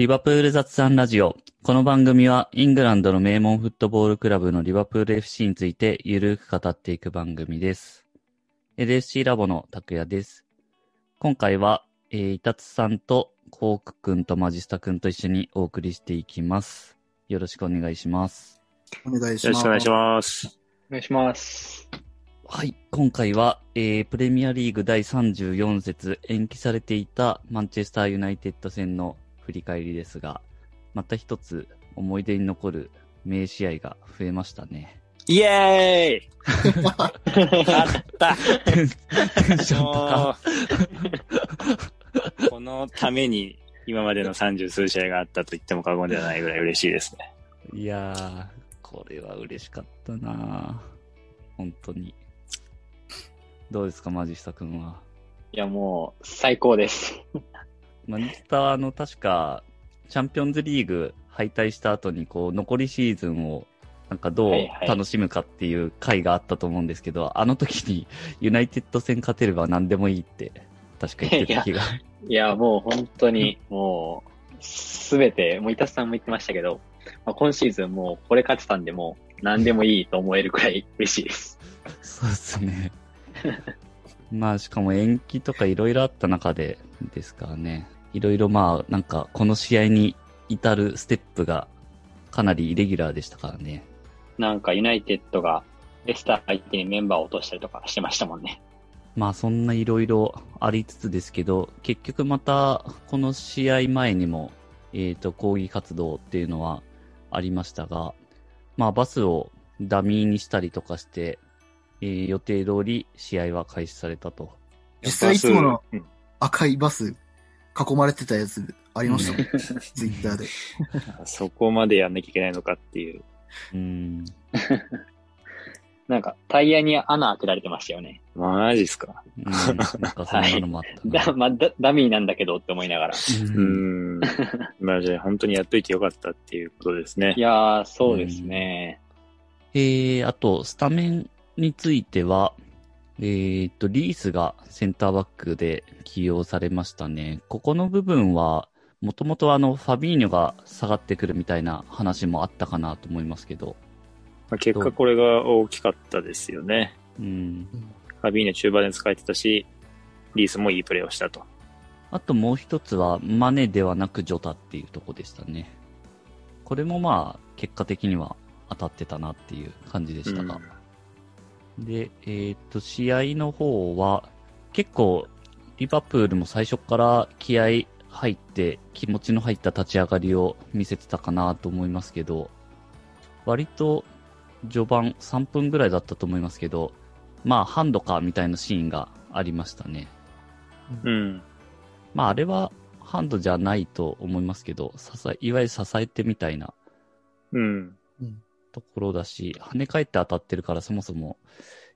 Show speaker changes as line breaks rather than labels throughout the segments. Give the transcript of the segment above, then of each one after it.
リバプール雑談ラジオ。この番組はイングランドの名門フットボールクラブのリバプール FC についてゆるく語っていく番組です。LFC ラボの拓也です。今回は、えー、イタツさんとコークくんとマジスタくんと一緒にお送りしていきます。よろしくお願いします。
お願いします。
よろしくお願いします。
お願いします。
はい。今回は、えー、プレミアリーグ第34節延期されていたマンチェスターユナイテッド戦の振り返りですが、また一つ思い出に残る名試合が増えましたね。
イエーイ あった
テンション高
このために今までの三十数試合があったと言っても過言ではないぐらい嬉しいですね。
いやー、これは嬉しかったな本当に。どうですか、マジスタ君は？
いや、もう、最高です。
マジスタは、あの、確か、チャンピオンズリーグ敗退した後に、こう、残りシーズンを、なんかどう
はいはい
楽しむかっていう回があったと思うんですけど、あの時にユナイテッド戦勝てれば何でもいいって、確か言ってた気が。
いや、もう本当に、もう、すべて、もう、イタスさんも言ってましたけど、まあ、今シーズンもう、これ勝ってたんで、もう、何でもいいと思えるくらい嬉しいです。
そうですね。まあ、しかも延期とかいろいろあった中でですからね。いろいろまあ、なんか、この試合に至るステップがかなりイレギュラーでしたからね。
なんか、ユナイテッドが、レスター相手にメンバーを落としたりとかしてましたもんね。
まあ、そんないろいろありつつですけど、結局また、この試合前にも、えっ、と、抗議活動っていうのはありましたが、まあ、バスをダミーにしたりとかして、えー予定通り試合は開始されたと。
実際いつもの
うん
赤いバス囲まれてたやつありました？もん。ツイッターで。
そこまでやんなきゃいけないのかっていう。
うん。
なんか、タイヤに穴開けられてましたよね。
マジっすか？
うん、なんかそんなのもあったな。
だ、まあ、だダミーなんだけどって思いながら。
う
うん
ん。まあじゃあ本当にやっといてよかったっていうことですね
い。やー、そうですね。
えー、あと、スタメンについては、えーっと、リースがセンターバックで起用されましたね。ここの部分は、もともとあの、ファビーニョが下がってくるみたいな話もあったかなと思いますけど、
まあ、結果これが大きかったですよね。
うん。
ファビーニョ中盤で使えてたし、リースもいいプレーをしたと。
あともう一つは、マネではなくジョタっていうとこでしたね。これもまあ、結果的には当たってたなっていう感じでしたが。で、えっ、と、試合の方は、結構、リバプールも最初から気合入って、気持ちの入った立ち上がりを見せてたかなと思いますけど、割と、序盤3分ぐらいだったと思いますけど、まあ、ハンドかみたいなシーンがありましたね。
うん。
まあ、あれは、ハンドじゃないと思いますけど、支え、いわゆる支えてみたいな
うん。
ところだし、跳ね返って当たってるからそもそも、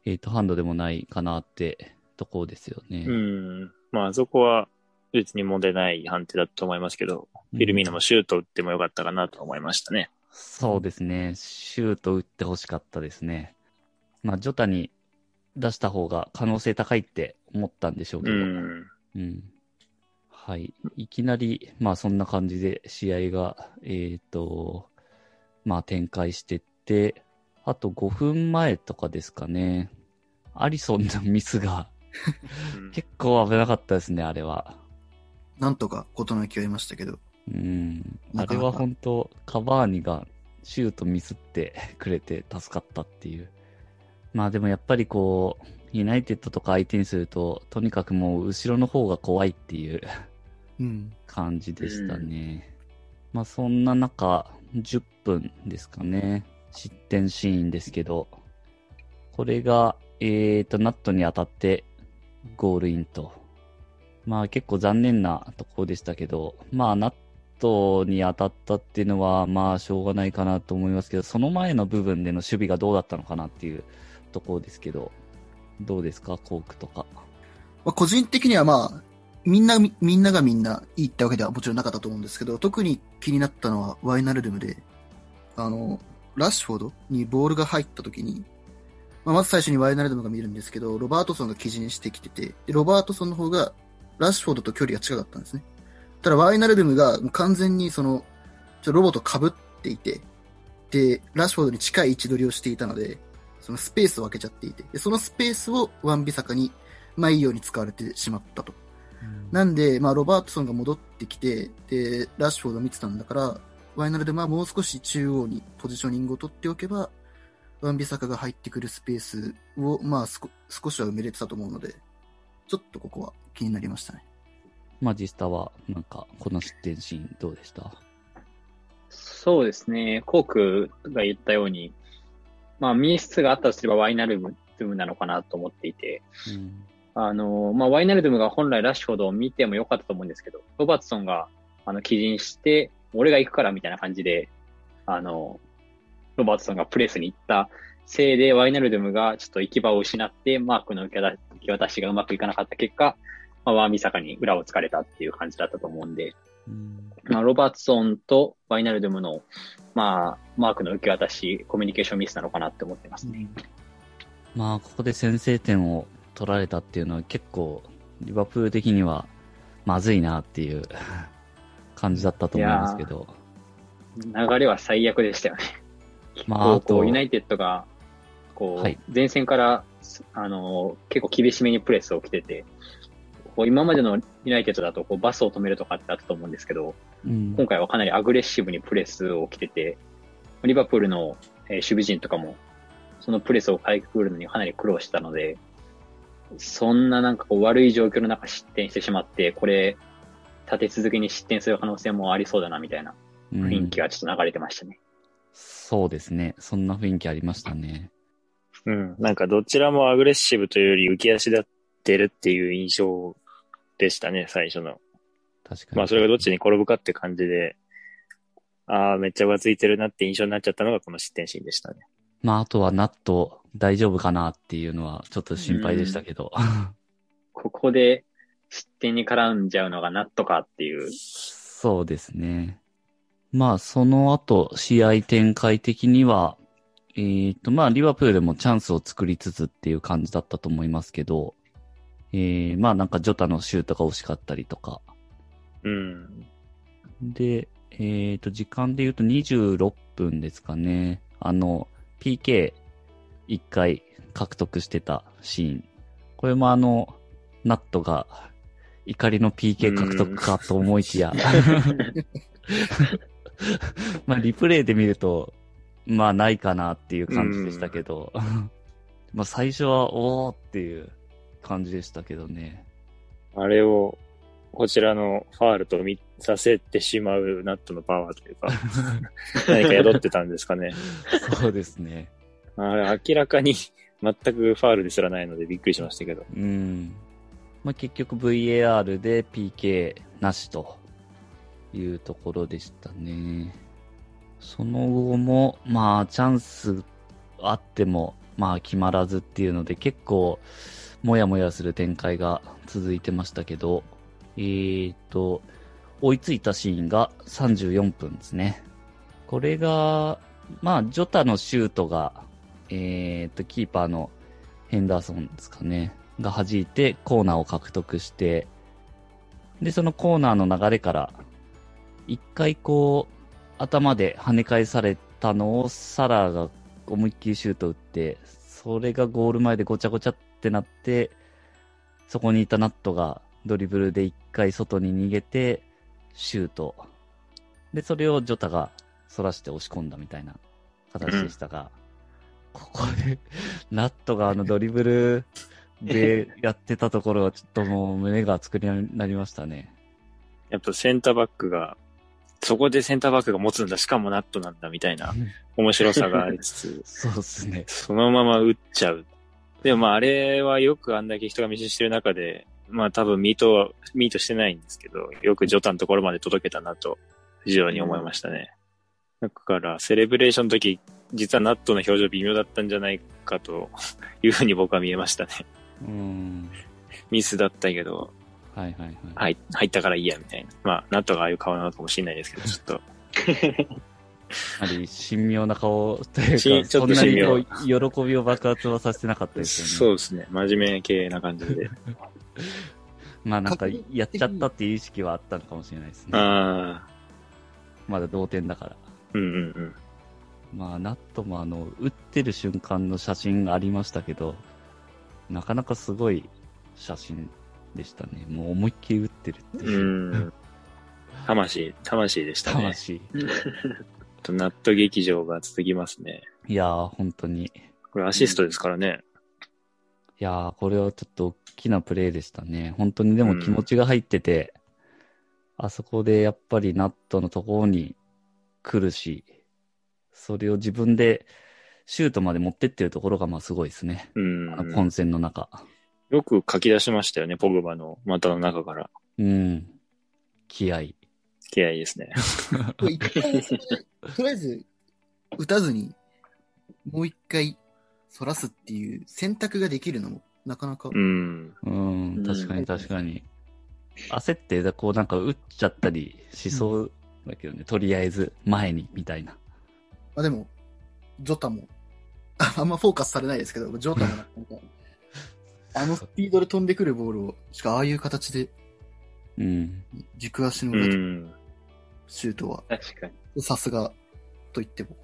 えっ、と、ハンドでもないかなってところですよね。
うん。まあ、あそこは別に問題ない判定だと思いますけど、フィルミーノもシュート打ってもよかったかなと思いましたね。
そうですね。シュート打ってほしかったですね。まあ、ジョタに出した方が可能性高いって思ったんでしょうけ
う
ど。
ん。
うん。はい。いきなり、まあそんな感じで試合が、えっ、と、まあ展開してって、あと5分前とかですかね。アリソンのミスが
うん
結構危なかったですね、あれは。
なんとか事なきを得ましたけど。
うん。あれは本当カバーニがシュートミスってくれて助かったっていう。まあでもやっぱりこう、ユナイテッドとか相手にすると、とにかくもう後ろの方が怖いっていう
うん。
感じでしたね。まあそんな中、10分ですかね。失点シーンですけど、これが、えーと、ナットに当たってゴールインと。まあ結構残念なところでしたけど、まあナットに当たったっていうのはまあしょうがないかなと思いますけど、その前の部分での守備がどうだったのかなっていうところですけど、どうですか、コークとか。
まあ、個人的にはまあ、みんな、みんながみんないいってわけではもちろんなかったと思うんですけど、特に気になったのはワイナルドゥムで、あの、ラッシュフォードにボールが入った時に、まあ、まず最初にワイナルドゥムが見るんですけど、ロバートソンが起陣してきてて、でロバートソンの方がラッシュフォードと距離が近かったんですね。ただ、ワイナルドゥムが完全にその、ちょロボと被っていて、で、ラッシュフォードに近い位置取りをしていたので、そのスペースを空けちゃっていて、でそのスペースをワンビサカに、まあいいように使われてしまったと。なんで、まあロバートソンが戻ってきて、で、ラッシュフォードを見てたんだから、ワイナルドゥムはもう少し中央にポジショニングを取っておけば、ワンビサカが入ってくるスペースを、まあ、すこ少しは埋めれてたと思うので、ちょっとここは気になりましたね。
マジスタは、なんか、この失点シーンどうでした？
そうですね。コークが言ったように、まあ、ミスがあったとすればワイナルドゥムなのかなと思っていて、
うん。
あの、まあ、ワイナルドゥムが本来ラッシュフォードを見てもよかったと思うんですけど、ロバートソンが、あの、起陣して、俺が行くからみたいな感じで、あの、ロバートソンがプレスに行ったせいで、ワイナルドゥムがちょっと行き場を失って、マークの受け渡受け渡しがうまくいかなかった結果、まあ、ワーミサカに裏をつかれたっていう感じだったと思うんで、
うん。
まあ、ロバートソンとワイナルドゥムの、まあ、マークの受け渡し、コミュニケーションミスなのかなって思ってますね。
まあ、ここで先制点を取られたっていうのは結構、リバプール的には、まずいなっていう感じだったと思うんですけど。
流れは最悪でしたよね。
まあ
こう
あと
ユナイテッドが、こう、
はい
前線から、あの、結構厳しめにプレスを来てて、こう今までのユナイテッドだとこうバスを止めるとかってあったと思うんですけど、
うん
今回はかなりアグレッシブにプレスを来てて、リバプールの、えー守備陣とかも、そのプレスをかいくぐるのにかなり苦労したので、そんななんかこう悪い状況の中失点してしまって、これ、立て続けに失点する可能性もありそうだなみたいな
うん
雰囲気がちょっと流れてましたね。
そうですね。そんな雰囲気ありましたね。
うん。なんかどちらもアグレッシブというより浮き足立ってるっていう印象でしたね、最初の。
確かに。
まあそれがどっちに転ぶかって感じで、ああ、めっちゃ浮ついてるなって印象になっちゃったのがこの失点シーンでしたね。
まあ、あとはナット大丈夫かなっていうのはちょっと心配でしたけど。
ここで失点に絡んじゃうのがナットかっていう。
そうですね。まあ、その後、試合展開的には、えっ、と、まあ、リバプールもチャンスを作りつつっていう感じだったと思いますけど、えー、まあ、なんかジョタのシュートが惜しかったりとか。
うん。
で、えっ、と、時間で言うと26分ですかね。あの、PK1 回獲得してたシーン。これもあの、ナットが怒りの PK 獲得かと思いきや。まあ、リプレイで見ると、まあ、ないかなっていう感じでしたけど。まあ、最初は、おーっていう感じでしたけどね。
あれを、こちらのファールと見させてしまうナットのパワーというか、何か宿ってたんですかね。
そうですね。
あれ明らかに全くファールですらないのでびっくりしましたけど。
うん。まあ、結局 VAR で PK なしというところでしたね。その後も、まあ、チャンスあっても、まあ、決まらずっていうので、結構、もやもやする展開が続いてましたけど、えーと、追いついたシーンが34分ですね。これが、まあ、ジョタのシュートが、えーと、キーパーのヘンダーソンですかね。が弾いてコーナーを獲得して、で、そのコーナーの流れから、一回こう、頭で跳ね返されたのをサラーが思いっきりシュート打って、それがゴール前でごちゃごちゃってなって、そこにいたナットがドリブルで一回外に逃げて、シュート。で、それをジョタが反らして押し込んだみたいな形でしたが、ここで、ナットがあのドリブルでやってたところはちょっともう胸が熱くなりましたね。
やっぱセンターバックが、そこでセンターバックが持つんだ、しかもナットなんだみたいな面白さがありつつ、
そうですね。
そのまま打っちゃう。でもまああれはよくあんだけ人が密集してる中で、まあ多分ミートは、ミートしてないんですけど、よくジョタのところまで届けたなと、非常に思いましたね。だから、セレブレーションの時、実はナットの表情微妙だったんじゃないかというふうに僕は見えましたね。
うん。
ミスだったけど、
はいはいはい。
はい、入ったからいいや、みたいな。まあ、ナットがああいう顔なのかもしれないですけど、ちょっと。
やはり神妙な顔というか、
しちょっと
そんなに喜びを爆発はさせてなかったですよね。
そうですね。真面目系な感じで。
まあなんかやっちゃったっていう意識はあったのかもしれないですね。
ああ、
まだ同点だから。
うんうんうん。
まあナットもあの、打ってる瞬間の写真がありましたけど、なかなかすごい写真でしたね。もう思いっきり打ってるって
う
いう。
ん。魂、魂でしたね。
魂。
とナット劇場が続きますね。
いやー、本当に。い
これアシストですからね。
やー、これはちょっと大きなプレーでしたね。本当にでも気持ちが入ってて、あそこでやっぱりナットのところに来るし、それを自分でシュートまで持ってってるところがまあすごいですね。
うん
あの混戦の中。
よく書き出しましたよね、ポグバの股の中から。
うん。気合。
気合いですね。
とりあえず、打たずに、もう一回、反らすっていう選択ができるのも、なかなか。
うん。
うん、確かに確かに。焦って、こうなんか打っちゃったりしそうだけどね、とりあえず前に、みたいな。
まあでも、ジョタも、ああんまフォーカスされないですけど、ジョタもなんか、あのスピードで飛んでくるボールを、しかああいう形で
うん。
軸足ので
ん。
シュートは、
確かに。
さすがと言っても。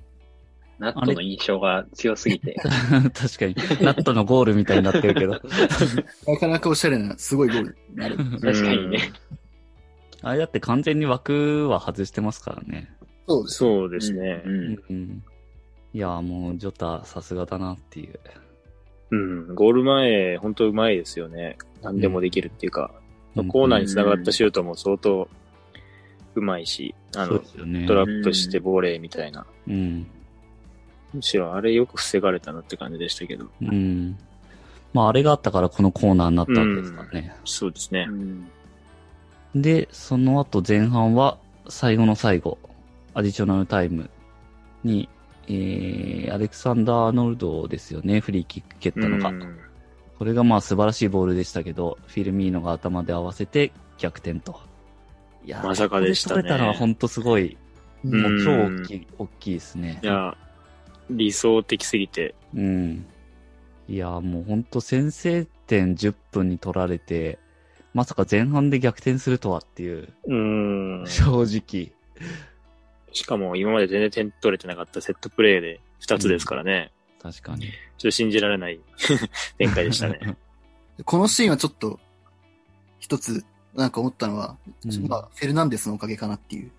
ナットの印象が強すぎて。
確かに。ナットのゴールみたいになってるけど。
なかなかおしゃれな、すごいゴールになる。
確かにね。
あれだって完全に枠は外してますからね。
そうです。
そうですね。
うん
うん。いやーもう、ジョタ、さすがだなっていう。
うん。ゴール前、本当うまいですよね。何でもできるっていうか、コーナーに繋がったシュートも相当うまいし、あの
ね。
トラップしてボレーみたいな。
うん。
むしろあれよく防がれたなって感じでしたけど。
うん。まあ、あれがあったからこのコーナーになったわけですからね。
そうですね
う。ん
で、その後前半は最後の最後、アディショナルタイムに、えー、アレクサンダー・アーノルドですよね、フリーキック蹴ったのが。
うん
これがまあ素晴らしいボールでしたけど、フィルミーノが頭で合わせて逆転と。いやー
まさかでしたね
れたのは本当すごい、
うん
もう超大きい、大きいですね
い。や、理想的すぎて。
うん。いやーもう本当先制点10分に取られて、まさか前半で逆転するとはっていう、
うん。
正直。
しかも今まで全然点取れてなかったセットプレーで2つですからね。
確かに。
ちょっと信じられない 展開でしたね。
このシーンはちょっと、一つ、なんか思ったのは、
うん
まあ、フェルナンデスのおかげかなっていう。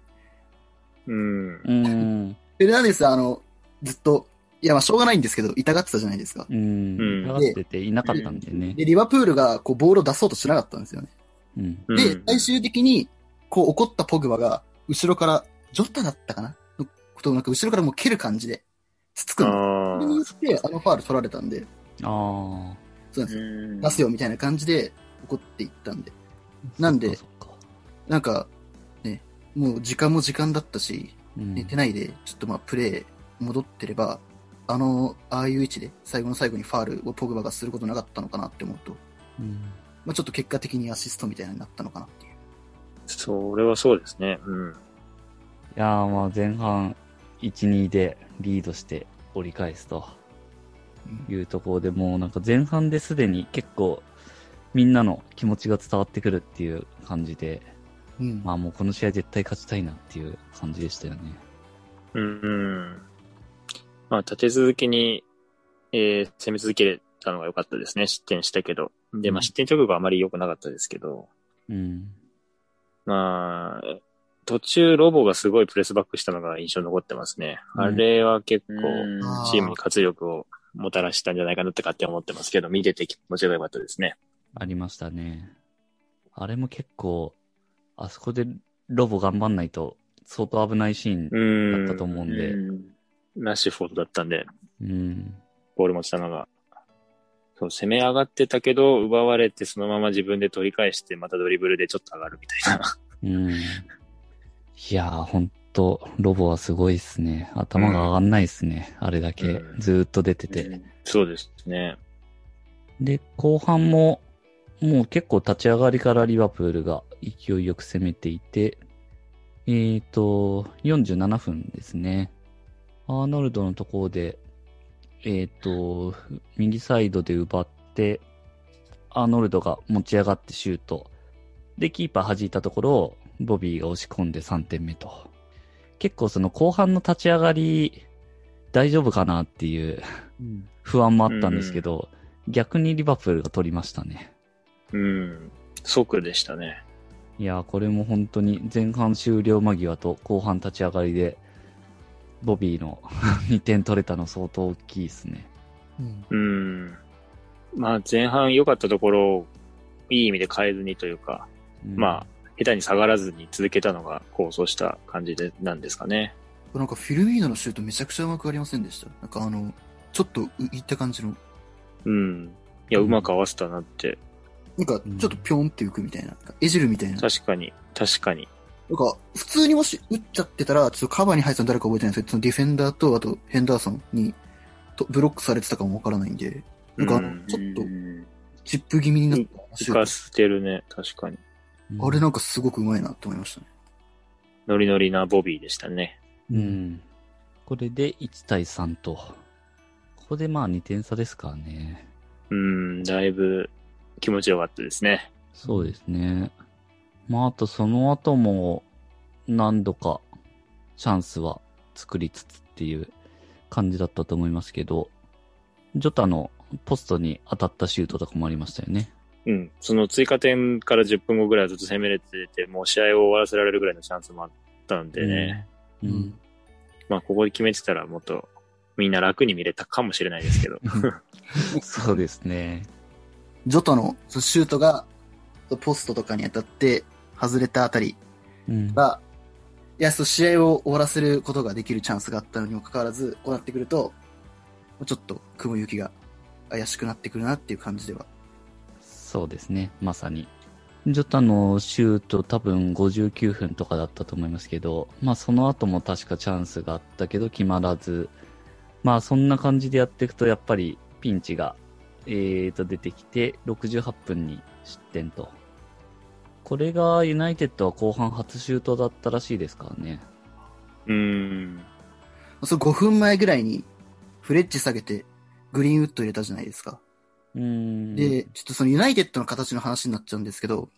うん。
うん。
フェルナンデスはあの、ずっと、いやまあしょうがないんですけど、痛がってたじゃないですか。
うん。
うん
下がってていなかったんでね。
で、リバプールがこうボールを出そうとしなかったんですよね。
うん。
うん
で、最終的に、こう怒ったポグバが、後ろから、ジョタだったかな？のことをなんか後ろからもう蹴る感じで、つつくんだ。
あ
それによって、あのファール取られたんで、
ああ。
そうなんです出すよみたいな感じで怒っていったんで。なんでなんか、ね、もう時間も時間だったし、
うん
寝てないで、ちょっとまあプレー戻ってれば、あの、ああいう位置で最後の最後にファールをポグバがすることなかったのかなって思うと、
うん
まあちょっと結果的にアシストみたいになったのかなっていう。
それはそうですね。うん。
いやーまあ前半1、2でリードして折り返すと
うん
いうところでもうなんか前半ですでに結構みんなの気持ちが伝わってくるっていう感じで、
うん。
まあもうこの試合絶対勝ちたいなっていう感じでしたよね。
うん。うんまあ、立て続けに、えー攻め続けたのが良かったですね。失点したけど。で、まあ、失点直後はあまり良くなかったですけど、
うん。
まあ、途中ロボがすごいプレスバックしたのが印象に残ってますね。
うん
あれは結構、チームに活力をもたらしたんじゃないかなって勝手に思ってますけど、見てて気持ちが良かったですね。
ありましたね。あれも結構、あそこでロボ頑張んないと相当危ないシーン
うん。
だったと思うんで、
うん
ラッシュフォードだったんで、
うん。
ボール持ちたのが。そう、攻め上がってたけど、奪われてそのまま自分で取り返して、またドリブルでちょっと上がるみたいな。
うん。いやー、ほんと、ロボはすごいっすね。頭が上がんないっすね。あれだけ
うん
ずーっと出てて。
そうですね。
で、後半も、もう結構立ち上がりからリバプールが勢いよく攻めていて、えーと、47分ですね。アーノルドのところで、えーと、右サイドで奪って、アーノルドが持ち上がってシュート。で、キーパー弾いたところを、ボビーが押し込んで3点目と。結構その後半の立ち上がり、大丈夫かなっていう
うん。
不安もあったんですけど、逆にリバプールが取りましたね。
うん。即でしたね。
いやー、これも本当に前半終了間際と後半立ち上がりで、ボビーの2点取れたの相当大きいですね。
うん。
うん。まあ前半良かったところをいい意味で変えずにというか、
うん
まあ下手に下がらずに続けたのが構想した感じでなんですかね。
なんかフィルミーノのシュートめちゃくちゃうまくありませんでした？なんかあの、ちょっと浮いた感じの、
うん。いや、うまく合わせたなって。
なんかちょっとピョンって浮くみたいな、なんかエジルみたいな。なん
確かに、確かに。
か普通にもし打っちゃってたら、ちょっとカバーに入ってたの誰か覚えてないんですけど、そのディフェンダーとあとヘンダーソンにとブロックされてたかもわからないんで、なんかちょっと
うん
チップ気味になった
浮かせてるね、確かに。
あれなんかすごくうまいなって思いましたね。
ノリノリなボビーでしたね。
うん。これで1対3と。ここでまあ2点差ですからね。
うん、だいぶ気持ちよかったですね。
そうですね。まああとその後も何度かチャンスは作りつつっていう感じだったと思いますけど、ジョタのポストに当たったシュートとかもありましたよね。
うん。その追加点から10分後ぐらいはずっと攻めれてて、もう試合を終わらせられるぐらいのチャンスもあったんでね。
う。
うんん。
まあ、ここで決めてたらもっとみんな楽に見れたかもしれないですけど。
そうですね。
ジョタのシュートがポストとかに当たって外れたあたり
うん。
が、いや、そう、試合を終わらせることができるチャンスがあったのにもかかわらず、こうなってくると、ちょっと雲行きが怪しくなってくるなっていう感じでは。
そうですね。まさに。ジョタのシュート多分59分とかだったと思いますけど、まあその後も確かチャンスがあったけど決まらず、まあそんな感じでやっていくとやっぱりピンチが、えーと出てきて68分に失点と。これがユナイテッドは後半初シュートだったらしいですからね。
うん。
その5分前ぐらいにフレッジ下げてグリーンウッド入れたじゃないですか。
うーん。
で、ちょっとそのユナイテッドの形の話になっちゃうんですけど、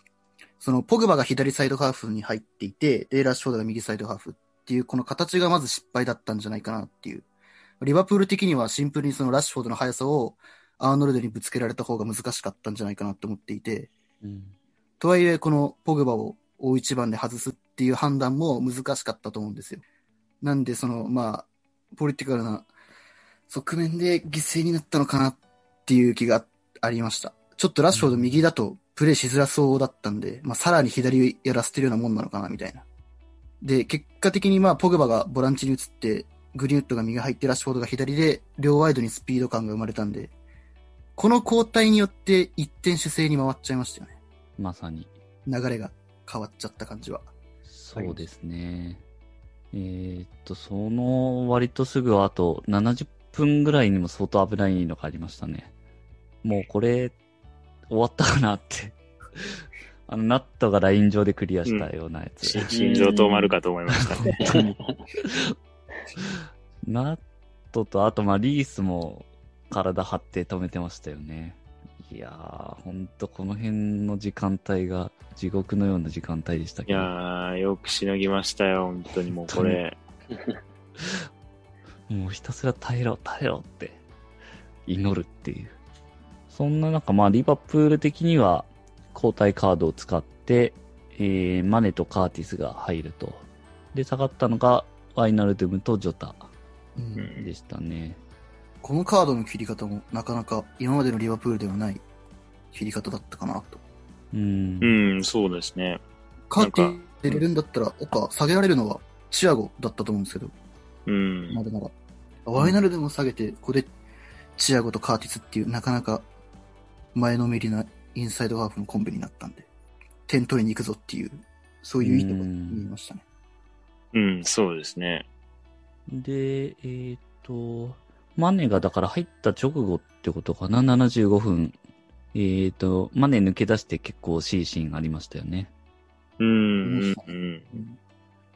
そのポグバが左サイドハーフに入っていて、で、ラッシュフォードが右サイドハーフっていうこの形がまず失敗だったんじゃないかなっていう。リバプール的にはシンプルにそのラッシュフォードの速さをアーノルドにぶつけられた方が難しかったんじゃないかなって思っていて、
うん
とはいえこのポグバを大一番で外すっていう判断も難しかったと思うんですよ。なんでその、まあ、ポリティカルな側面で犠牲になったのかなっていう気がありました。ちょっとラッシュフォード右だとプレイしづらそうだったんで、まあさらに左やらせてるようなもんなのかなみたいな。で、結果的にまあポグバがボランチに移って、グリーンウッドが右入ってラッシュフォードが左で、両ワイドにスピード感が生まれたんで、この交代によって一点主勢に回っちゃいましたよね。
まさに。
流れが変わっちゃった感じは。
そうですね。えーっと、その割とすぐ後、70分ぐらいにも相当危ないのがありましたね。もうこれ、終わったかなって。あの、ナットがライン上でクリアしたようなやつ。
し心臓止まるかと思いましたね。
ナットと、あと、まあ、リースも体張って止めてましたよね。いやー、ほんとこの辺の時間帯が地獄のような時間帯でした
い
けど。
やー、よくしのぎましたよ、本当にもうこれ。
もうひたすら耐えろ、耐えろって祈るっていう。そんな中、まあ、リバプール的には交代カードを使って、えー、マネとカーティスが入ると。で、下がったのが、ワイナルドゥムとジョタ
うん
うん
でしたね。
このカードの切り方もなかなか今までのリバプールではない切り方だったかなと。
うん。
うん、そうですね。
カーティ入れるんだったら、岡下げられるのはチアゴだったと思うんですけど、
うん。
まだまだ。ワイナルでも下げて、ここでチアゴとカーティスっていうなかなか前のめりなインサイドハーフのコンビになったんで、点取りに行くぞっていう、そういう意図が見えましたね。
うん、そうですね。
で、えーっと、マネがだから入った直後ってことかな、75分。えーっと、マネ抜け出して結構 C シーンありましたよね。
うん、うん、うん。
うん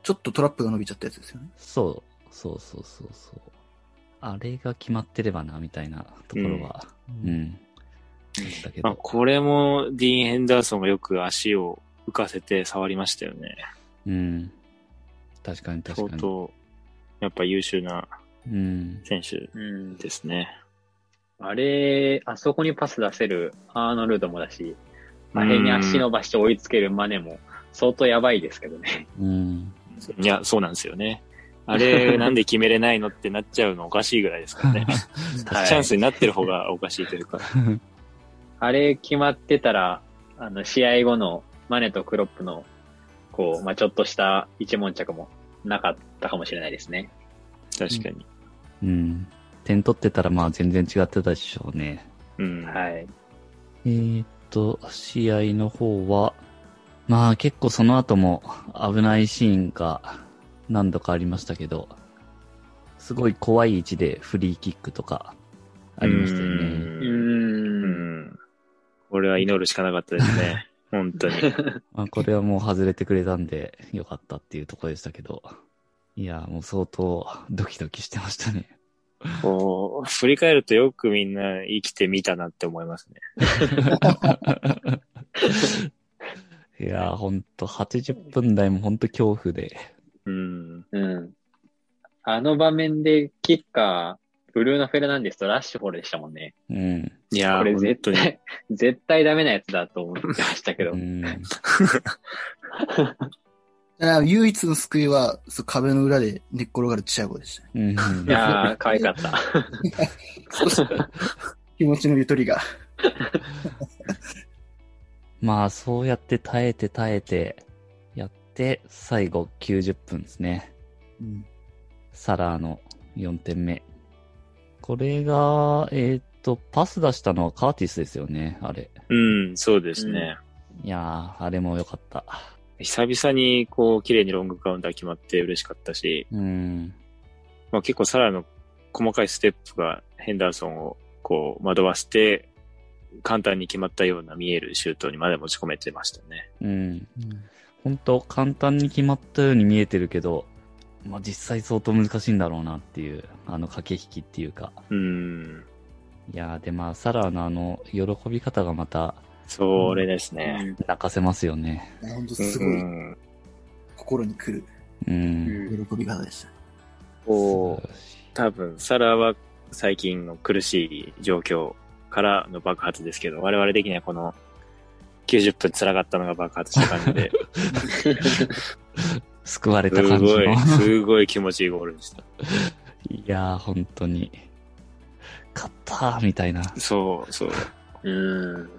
ちょっとトラップが伸びちゃったやつですよね。
そう、そうそうそうそう。あれが決まってればな、みたいなところは、うん。でしたけ
まあ、
ど。
これもディーン・ヘンダーソンがよく足を浮かせて触りましたよね。
うん。確かに確かに。
相当、やっぱ優秀な
うん。
選手
うん。
ですね。
あれ、あそこにパス出せるアーノルドもだし、あれに足伸ばして追いつけるマネも相当やばいですけどね。
うん。
いや、そうなんですよね。あれ、なんで決めれないのってなっちゃうのおかしいぐらいですからね。
は い
チャンスになってる方がおかしいというか。
あれ決まってたら、あの、試合後のマネとクロップの、こう、まあ、ちょっとした一問着もなかったかもしれないですね。
確かに。
うん。点取ってたらまあ全然違ってたでしょうね。
うん。
はい。
えーっと、試合の方は、まあ結構その後も危ないシーンが何度かありましたけど、すごい怖い位置でフリーキックとかありましたよね。
これは祈るしかなかったですね。本当に。
まあこれはもう外れてくれたんでよかったっていうところでしたけど、いや、もう相当ドキドキしてましたね。
こう、振り返るとよくみんな生きてみたなって思いますね。
いやー、ほんと80分台もほんと恐怖で。
うん。
うん。あの場面でキッカー、ブルーノ・フェルナンデスとラッシュフォールでしたもんね。
うん。
いやー、
これ。絶対、絶対ダメなやつだと思ってましたけど。
うん。
唯一の救いは、壁の裏で寝っ転がるチアゴでしたね。
うん。
いやー、可愛かった。
少し気持ちのゆとりが。
まあ、そうやって耐えて耐えて、やって、最後90分ですね。
うん
サラーの4点目。これが、えーっと、パス出したのはカーティスですよね、あれ。
うん、そうですね。
いやー、あれも良かった。
久々にこう、綺麗にロングカウンター決まって嬉しかったし、
うん。
まあ結構サラの細かいステップがヘンダーソンをこう惑わせて、簡単に決まったような見えるシュートにまで持ち込めてましたね。
うん。本当簡単に決まったように見えてるけど、まあ実際相当難しいんだろうなっていう、あの駆け引きっていうか。
うん。
いやー、でまあ、サラーのあの、喜び方がまた
それですね。
泣かせますよね。
いや本当
うん
すごい心に来る
うん。
喜び方でしたね。
こう、多分、サラは最近の苦しい状況からの爆発ですけど、我々的にはこの90分辛かったのが爆発した感じで、
救われた
す
感じの。
ごい、すごい気持ちいいゴールでした。
いやー、本当に。勝ったーみたいな。
そう、そう。
うん。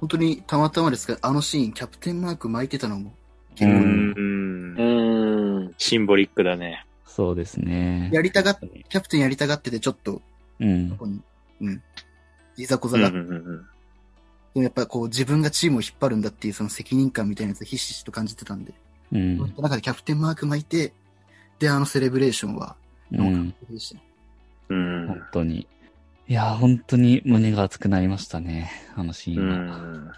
本当にたまたまですが、あのシーン、キャプテンマーク巻いてたのも、
う
結構、
ん
うん
うん。
シンボリックだね。
そうですね。
やりたがっ、キャプテンやりたがってて、ちょっと、
うん
こ。こに、うん、いざこざ
うんう
が、で
んうん
もやっぱこう、自分がチームを引っ張るんだっていうその責任感みたいなやつをひしひしと感じてたんで、
うん。
そういった中でキャプテンマーク巻いて、で、あのセレブレーションは、
うん。本当に。いやー、本当に胸が熱くなりましたね。あのシー
う
ンは。
ん。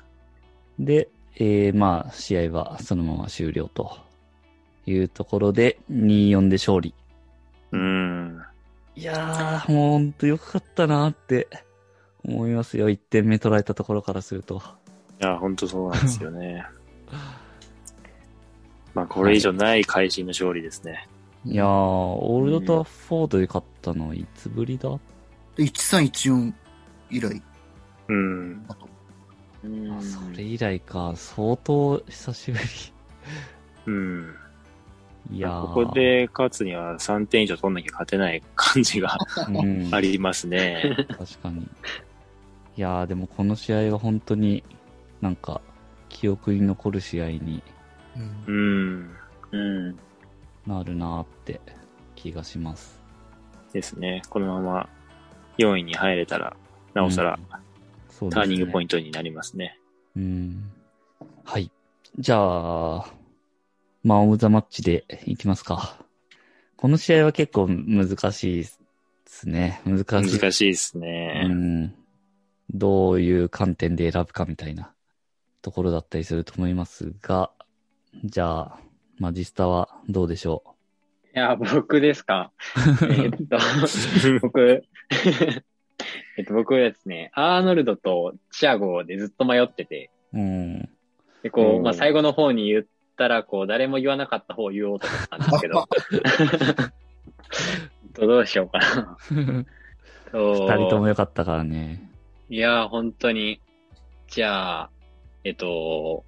で、えー、まあ、試合はそのまま終了というところで、2-4で勝利。
うん。
いやー、もう本当よかったなーって思いますよ。1点目取られたところからすると。
いや、本当そうなんですよね。まあ、これ以上ない会心の勝利ですね。
いやー、オールドタフォードで勝ったのはいつぶりだ？
で、1314以来
うん。
だと。
あそれ以来か、相当久しぶ
うん。
り。いやー。
ここで勝つには3点以上取んなきゃ勝てない感じが
うん、
ありますね。
確かに。いやー、でもこの試合は本当になんか記憶に残る試合に
うん
うん。
うん。
なるなーって気がします。
ですね。このまま4位に入れたら、なおさら
うんそう
ターニングポイ
ン
ントになりますね。
うん。はい。じゃあ、マン・オブ・ザ・マッチでいきますか。この試合は結構難しいですね。難しい。
難しいです
う
ね。
ん。どういう観点で選ぶかみたいなところだったりすると思いますが、じゃあ、マジスタはどうでしょ
いや、僕ですか？えっと、僕、えっと、僕はですね、アーノルドとチアゴでずっと迷ってて、
う。うん。
で、こう、
うん
まあ、最後の方に言ったら、こう、誰も言わなかった方を言おうと思ったんですけど、どうしようかな。
二
二
人とも良かったからね。
いやー、本当に。じゃあ、えっと、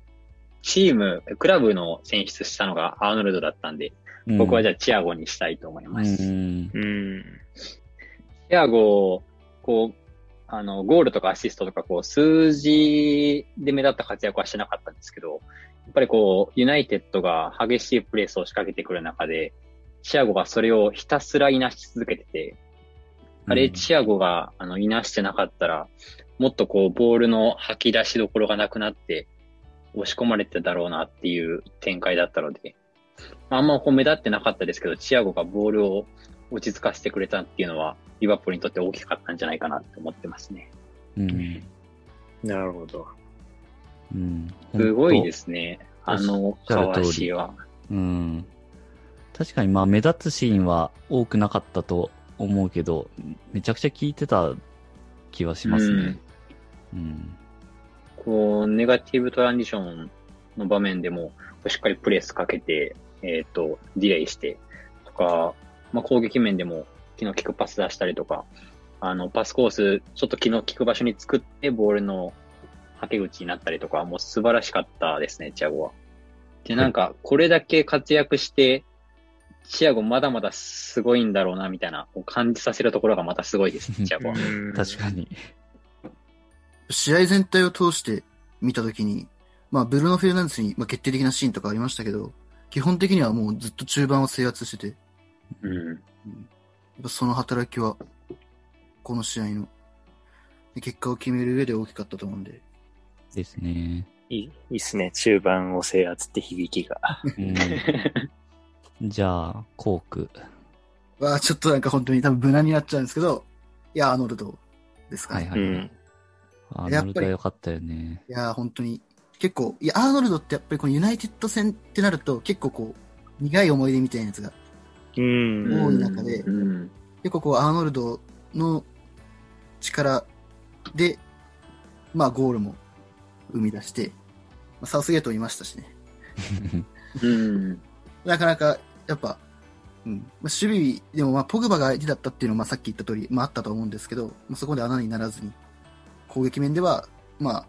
チーム、クラブの選出したのがアーノルドだったんで、僕はじ
ゃ
ゃあチアゴにしたいと思います。
うん。
うん。
チアゴ、こう、あの、ゴールとかアシストとか、こう、数字で目立った活躍はしてなかったんですけど、やっぱりこう、ユナイテッドが激しいプレスを仕掛けてくる中で、チアゴがそれをひたすらいなし続けてて、あれ、チアゴが、あの、いなしてなかったら、もっとこう、ボールの吐き出しどころがなくなって、押し込まれてただろうなっていう展開だったので、あんまこう目立ってなかったですけど、チアゴがボールを落ち着かせてくれたっていうのは、リバプールにとって大きかったんじゃないかなって思ってますね。
うん。
なるほど。
うん。
すごい
す。
ですね。あの、
おっしゃる通り
かわしは。
うん。確かにまあ目立つシーンは多くなかったと思うけど、めちゃくちゃ効いてた気はしますね。うん。
こう、ネガティブトランジションの場面でも、しっかりプレスかけて、えっ、と、ディレイして、とか、まあ、攻撃面でも気の利くパス出したりとか、あの、パスコース、ちょっと気の利く場所に作って、ボールのはけ口になったりとか、もう素晴らしかったですね、チアゴは。で、なんか、これだけ活躍して、チアゴまだまだすごいんだろうな、みたいな、こう感じさせるところがまたすごいですね、チアゴは。
確かに。
試合全体を通して見たときに、まあ、ブルーノ・フェルナンデスに、まあ、決定的なシーンとかありましたけど、基本的にはもうずっと中盤を制圧してて、や
うん。
っぱその働きは、この試合の、で結果を決める上で大きかったと思うんで、
ですね。
いい、いいっすね。中盤を制圧って響きが。
うん。じゃあ、コーク。
わあちょっとなんか本当に多分無難になっちゃうんですけど、いや、アーノルドですかね。
はいはい。
うん。
アーノルドは良かったよね。
いやー、本当に。結構、いや、アーノルドってやっぱりこのユナイテッド戦ってなると、結構こう、苦い思い出みたいなやつが、
うん。
多い中で
うん。
結構こう、アーノルドの力で、まあ、ゴールも生み出して、まあ、サウスゲートもいましたしね。
うん。
なかなか、やっぱ、うん。まあ、守備でも、まあ、ポグバが相手だったっていうのは、まあ、さっき言った通り、まあ、あったと思うんですけど、まあ、そこで穴にならずに、攻撃面では、まあ、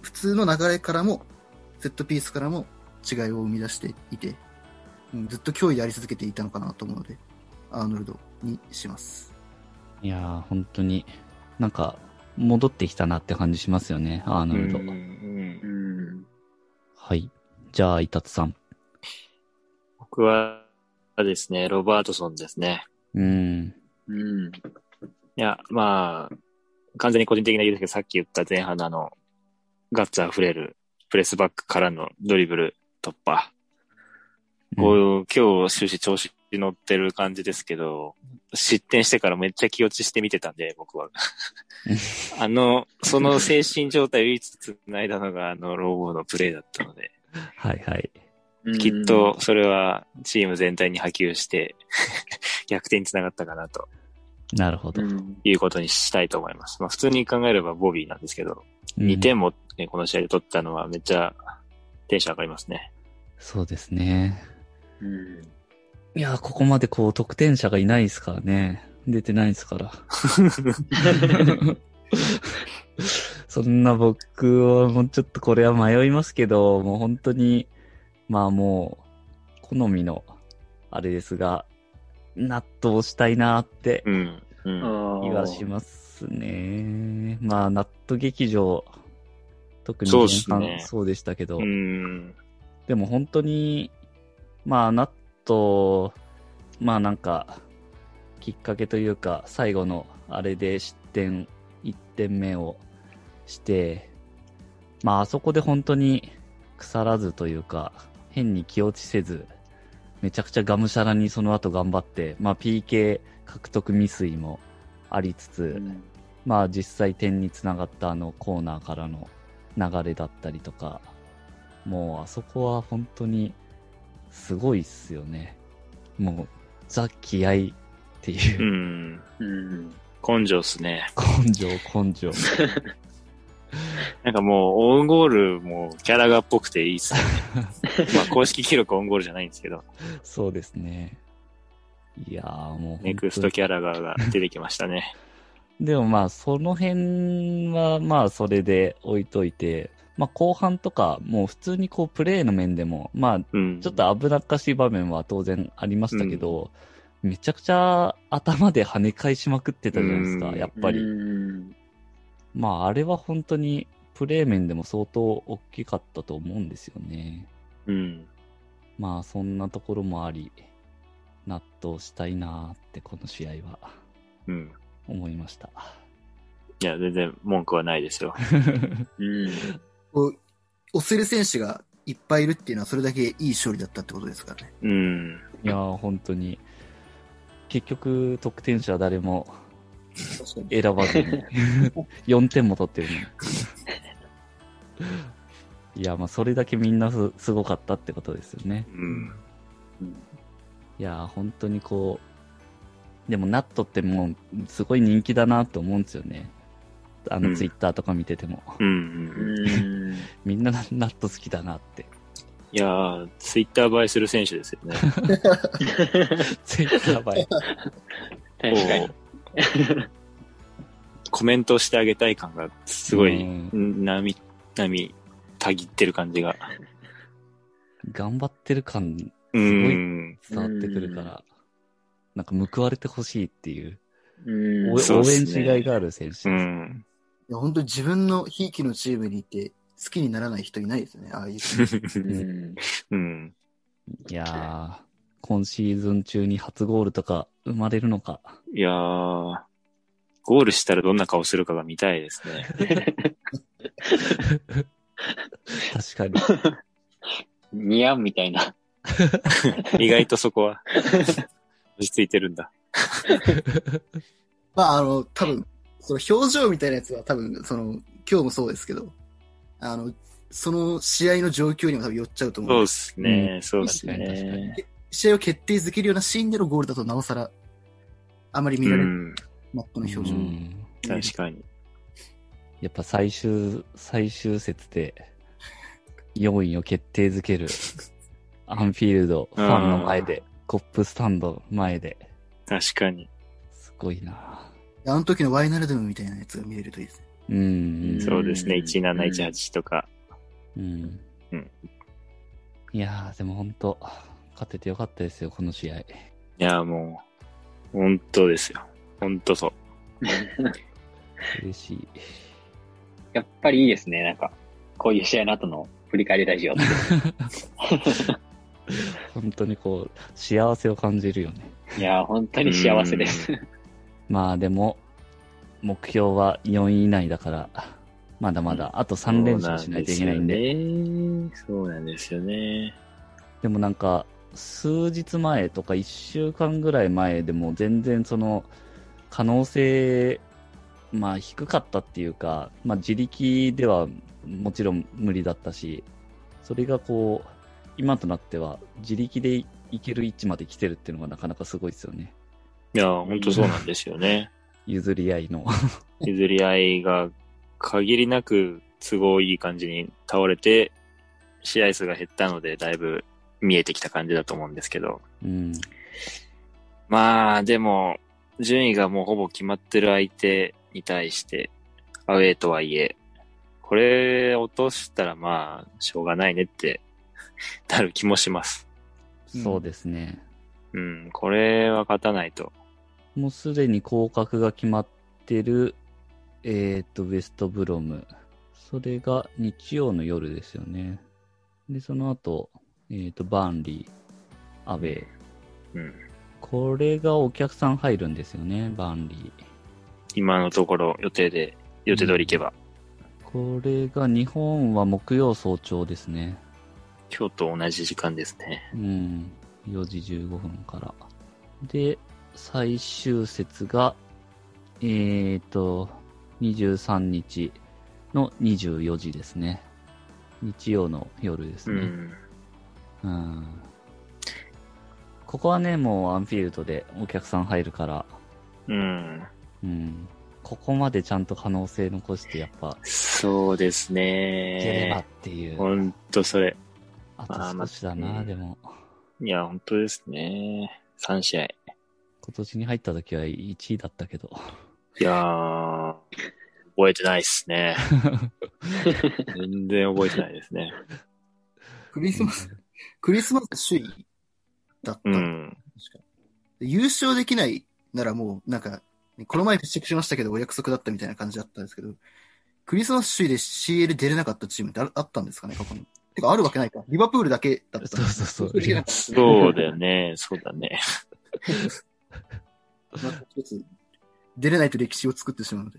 普通の流れからも、セットピースからも違いを生み出していて、うん、ずっと脅威であり続けていたのかなと思うので、アーノルドにします。
いやー、本当に、なんか、戻ってきたなって感じしますよね、アーノルド。
うん。
うん。
はい。じゃあ、イタツさん。
僕はですね、ロバートソンですね。
うん。
うん。
いや、まあ、完全に個人的な理由ですけど、さっき言った前半のあの、ガッツ溢れるプレスバックからのドリブル突破。こういう、今日終始調子に乗ってる感じですけど、失点してからめっちゃ気落ちして見てたんで、僕は。あの、その精神状態を唯一繋いだのが、あの、ローボーのプレーだったので、
はいはい。
きっとそれはチーム全体に波及して、逆転につながったかなと
なるほど。
うん。
いうことにしたいと思います。まあ普通に考えればボビーなんですけど、
うん
2点も、ね、この試合で取ったのはめっちゃテンション上がりますね。
そうですね。
うん。
いやー、ここまでこう、得点者がいないですからね。出てないですから。そんな僕はもうちょっとこれは迷いますけど、もう本当に、まあもう、好みの、あれですが、納豆したいなって
うん。うん。
気がしますね。まあ、ナット劇場、特に前半そうでしたけど、
うん。
でも本当に、まあ、ナット、まあなんか、きっかけというか、最後のあれで失点、1点目をして、まああそこで本当に腐らずというか、変に気落ちせず、めちゃくちゃがむしゃらにその後頑張って、まあ PK 獲得未遂もありつつ、まあ実際点につながったあのコーナーからの流れだったりとか、もうあそこは本当にすごいっすよね。もうザ気合っていうう、
ん。
うん。
根性っすね。
根性根性。
なんかもう、オウンゴールもキャラがっぽくていいっすね。まあ、公式記録オウンゴールじゃないんですけど、
そうですね。いやーもう
ネクストキャラガーが出てきましたね。
でもまあ、その辺はまあ、それで置いといて、まあ、後半とか、もう普通にこう、プレーの面でも、まあ、
うん。
ちょっと危なっかしい場面は当然ありましたけど、めちゃくちゃ頭で跳ね返しまくってたじゃないですか、
うん
やっぱり。
うん
まあ、あれは本当に、プレー面でも相当大きかったと思うんですよね。
うん。
まあ、そんなところもあり、納得したいなーって、この試合は
うん。
思いました。
いや、全然文句はないですよ。
うん。
こう押せる選手がいっぱいいるっていうのはそれだけいい勝利だったってことですからね。
うん。
いやー、本当に。結局、得点者は誰も。選ばずに、4点も取ってるのに。いや、まあ、それだけみんなすすごかったってことですよね。
うん。
いやー、本当にこう、でも、ナットってもう、すごい人気だなって思うんですよね。あの、
うん
ツイッターとか見てても。
うん。
う
うん。
ん。
みんなナット好きだなって。
いやー、ツイッター映えする選手ですよね。
ツイッター映え。
確かに。
コメントしてあげたい感がすごい、
うん
波、波、たぎってる感じが。
頑張ってる感
う
ごい
ん。
伝わってくるから、なんか報われてほしいっていう、
うん
応援しがいがある選手です。
うん。
いや本当に自分のひいきのチームにいて好きにならない人いないですよね。ああいう選手。
うん。
うん。
いやー、今シーズン中に初ゴールとか生まれるのか。
いやー、ゴールしたらどんな顔するかが見たいですね。
確かに。
似合うみたいな。
意外とそこは、落ち着いてるんだ。
まあ、あの、多分、その表情みたいなやつは多分、その、今日もそうですけど、あの、その試合の状況にも多分寄っちゃうと思
そう
う。
ですね、そうです
確かに確か
ね。
試合を決定づけるようなシーンでのゴールだとなおさら、あまり見られる、
うん、
マットの表情。
うん
確かに。
やっぱ最終、最終節で4位を決定づける。アンフィールド、ファンの前で、コップスタンド前で。
確かに。
すごいな
あの時のワイナルドムみたいなやつが見れるといいですね。
うん。
そうですね、
うん
1718とか。
うん。
うん
いやー、でも本当勝ててよかったですよ、この試合。
いや、もう、本当ですよ。本当そう。
嬉しい。
やっぱりいいですね。なんか、こういう試合の後の振り返りラジオって。
本当にこう、幸せを感じるよね。
いやー、本当に幸せです。
まあでも、目標は4位以内だから、まだまだ、あと3連勝しないといけないんで。
そうなんですよね。
でもなんか、数日前とか1週間ぐらい前でも全然その、可能性、まあ低かったっていうか、まあ自力ではもちろん無理だったし、それがこう、今となっては自力でいける位置まで来てるっていうのがなかなかすごいですよね。
いや、本当そうなんですよね。
譲り合いの。
譲り合いが限りなく都合いい感じに倒れて、試合数が減ったので、だいぶ見えてきた感じだと思うんですけど。
うん。
まあ、でも、順位がもうほぼ決まってる相手に対して、アウェーとはいえ、これ落としたらまあ、しょうがないねって なる気もします。
そうですね。
うん、これは勝たないと。
もうすでに降格が決まってる、えっ、と、ウェストブロム。それが日曜の夜ですよね。で、その後、えっ、と、バーンリー、アウェイ。
うん。
これがお客さん入るんですよね、バーンリー。
今のところ予定で、予定通り行けば、
これが日本は木曜早朝ですね。
今日と同じ時間ですね。
うん。4時15分から。で、最終節が、えっ、と、23日の24時ですね。日曜の夜ですね。
うん。
うん。ここはね、もうアンフィールドでお客さん入るから、
うん。
うん。ここまでちゃんと可能性残して、やっぱ、
そうです
いければっ
ね。
ていう。
ほんとそれ。
あ
まあ
と少しだな、
まあ
でも。
いや、本当ですね。3試合。い
今年に入った時は1位だったけど。
やー、覚えてないっすね。全然覚えてないですね。
クリスマス、クリスマス首位だった。
うん。
確か優勝できないならもう、なんか、この前接触しましたけど、お約束だったみたいな感じだったんですけど、クリスマス首位で CL 出れなかったチームってああったんですかね、過去に。てか、あるわけないか。リバプールだけだった。
そうそうそう
できなかっ
そうだよね。そうだね。
たまた一つ出れないと歴史を作ってしまうので。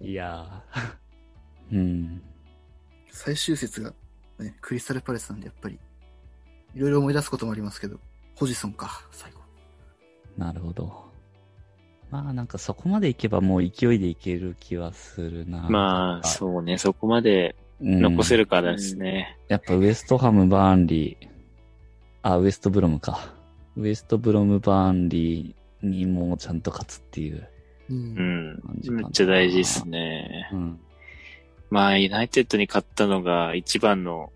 いやー。うん。
最終節が、ね、クリスタルパレスなんで、やっぱり、いろいろ思い出すこともありますけど、ホジソンか、最後。
なるほど。まあなんかそこまでいけばもう勢いでいける気はするな。
まあ、そうね。そこまで
うん
残せるからですね。
やっぱウエストハム、バーンリー、あ、ウエストブロムか。ウエストブロム、バーンリーにもちゃんと勝つっていう
う。
うんめっちゃ大事ですね。
うん。
まあ、ユナイテッドに勝ったのが一番の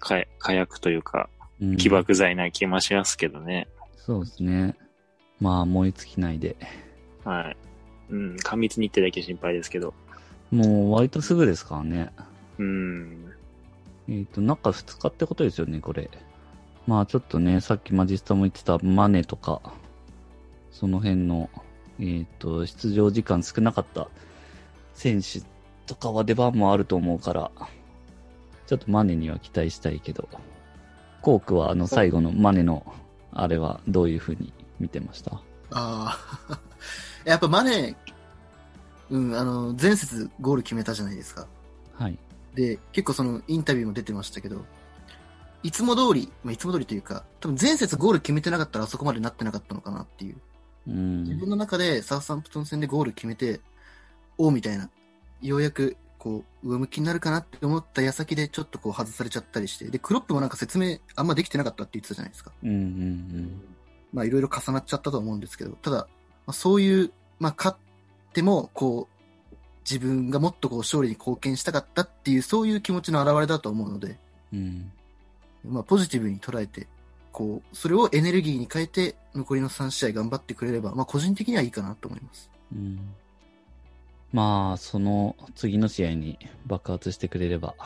火火薬というか、
うん
起爆剤な気もしますけどね。
そうですね。まあ、燃え尽きないで。
はい。うん、過密日程だけ心配ですけど。
もう割とすぐですからね。
うん。
えっ、と、中2日ってことですよね、これ。まあちょっとね、さっきマジスタも言ってたマネとか、その辺の、えっ、と、出場時間少なかった選手とかは出番もあると思うから、ちょっとマネには期待したいけど、コークはあの最後のマネの、あれはどういう風に見てました？
ああ。やっぱマネ、うん、あの、前節ゴール決めたじゃないですか。
はい。
で、結構そのインタビューも出てましたけど、いつも通り、まあ、いつも通りというか、多分前節ゴール決めてなかったらあそこまでなってなかったのかなっていう。
うん。
自分の中でサウサンプトン戦でゴール決めて、おうみたいな、ようやくこう、上向きになるかなって思った矢先でちょっとこう外されちゃったりして、で、クロップもなんか説明あんまできてなかったって言ってたじゃないですか。
うんうん
まあいろいろ重なっちゃったと思うんですけど、ただ、まあ、そういう、まあ勝っても、こう、自分がもっとこう勝利に貢献したかったっていう、そういう気持ちの表れだと思うので、
うん。うん。
まあポジティブに捉えて、こう、それをエネルギーに変えて、残りの3試合頑張ってくれれば、まあ個人的にはいいかなと思います。
うん。まあ、その次の試合に爆発してくれれば。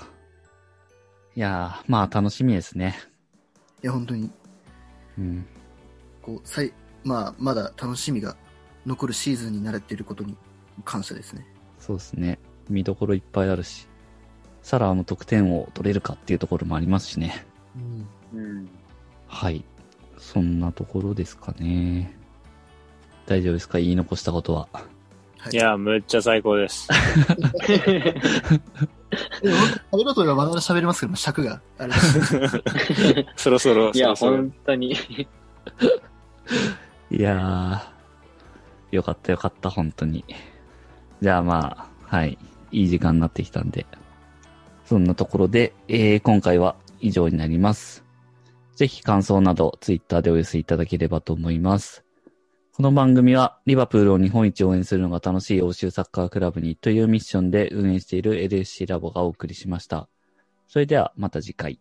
いやー、まあ楽しみですね。
いや、本当に、
うん。
こう、さい、まあ、まだ楽しみが残るシーズンになれていることに感謝ですね。
そうですね。見どころいっぱいあるし。サラーも得点を取れるかっていうところもありますしね。
うん。
はい。そんなところですかね。大丈夫ですか？言い残したことは。
はい
いや、むっちゃ最高です。
でも本当喋ろうと思えばまだ喋れますけど、尺があれ。
そろそろ、
いや、
そろそろ
本当に。
いやー、よかったよかった、本当に。じゃあまあ、はい。いい時間になってきたんで。そんなところで、えー、今回は以上になります。ぜひ感想など、ツイッターでお寄せいただければと思います。この番組は、リバプールを日本一応援するのが楽しい欧州サッカークラブにというミッションで運営している LSC ラボがお送りしました。それではまた次回。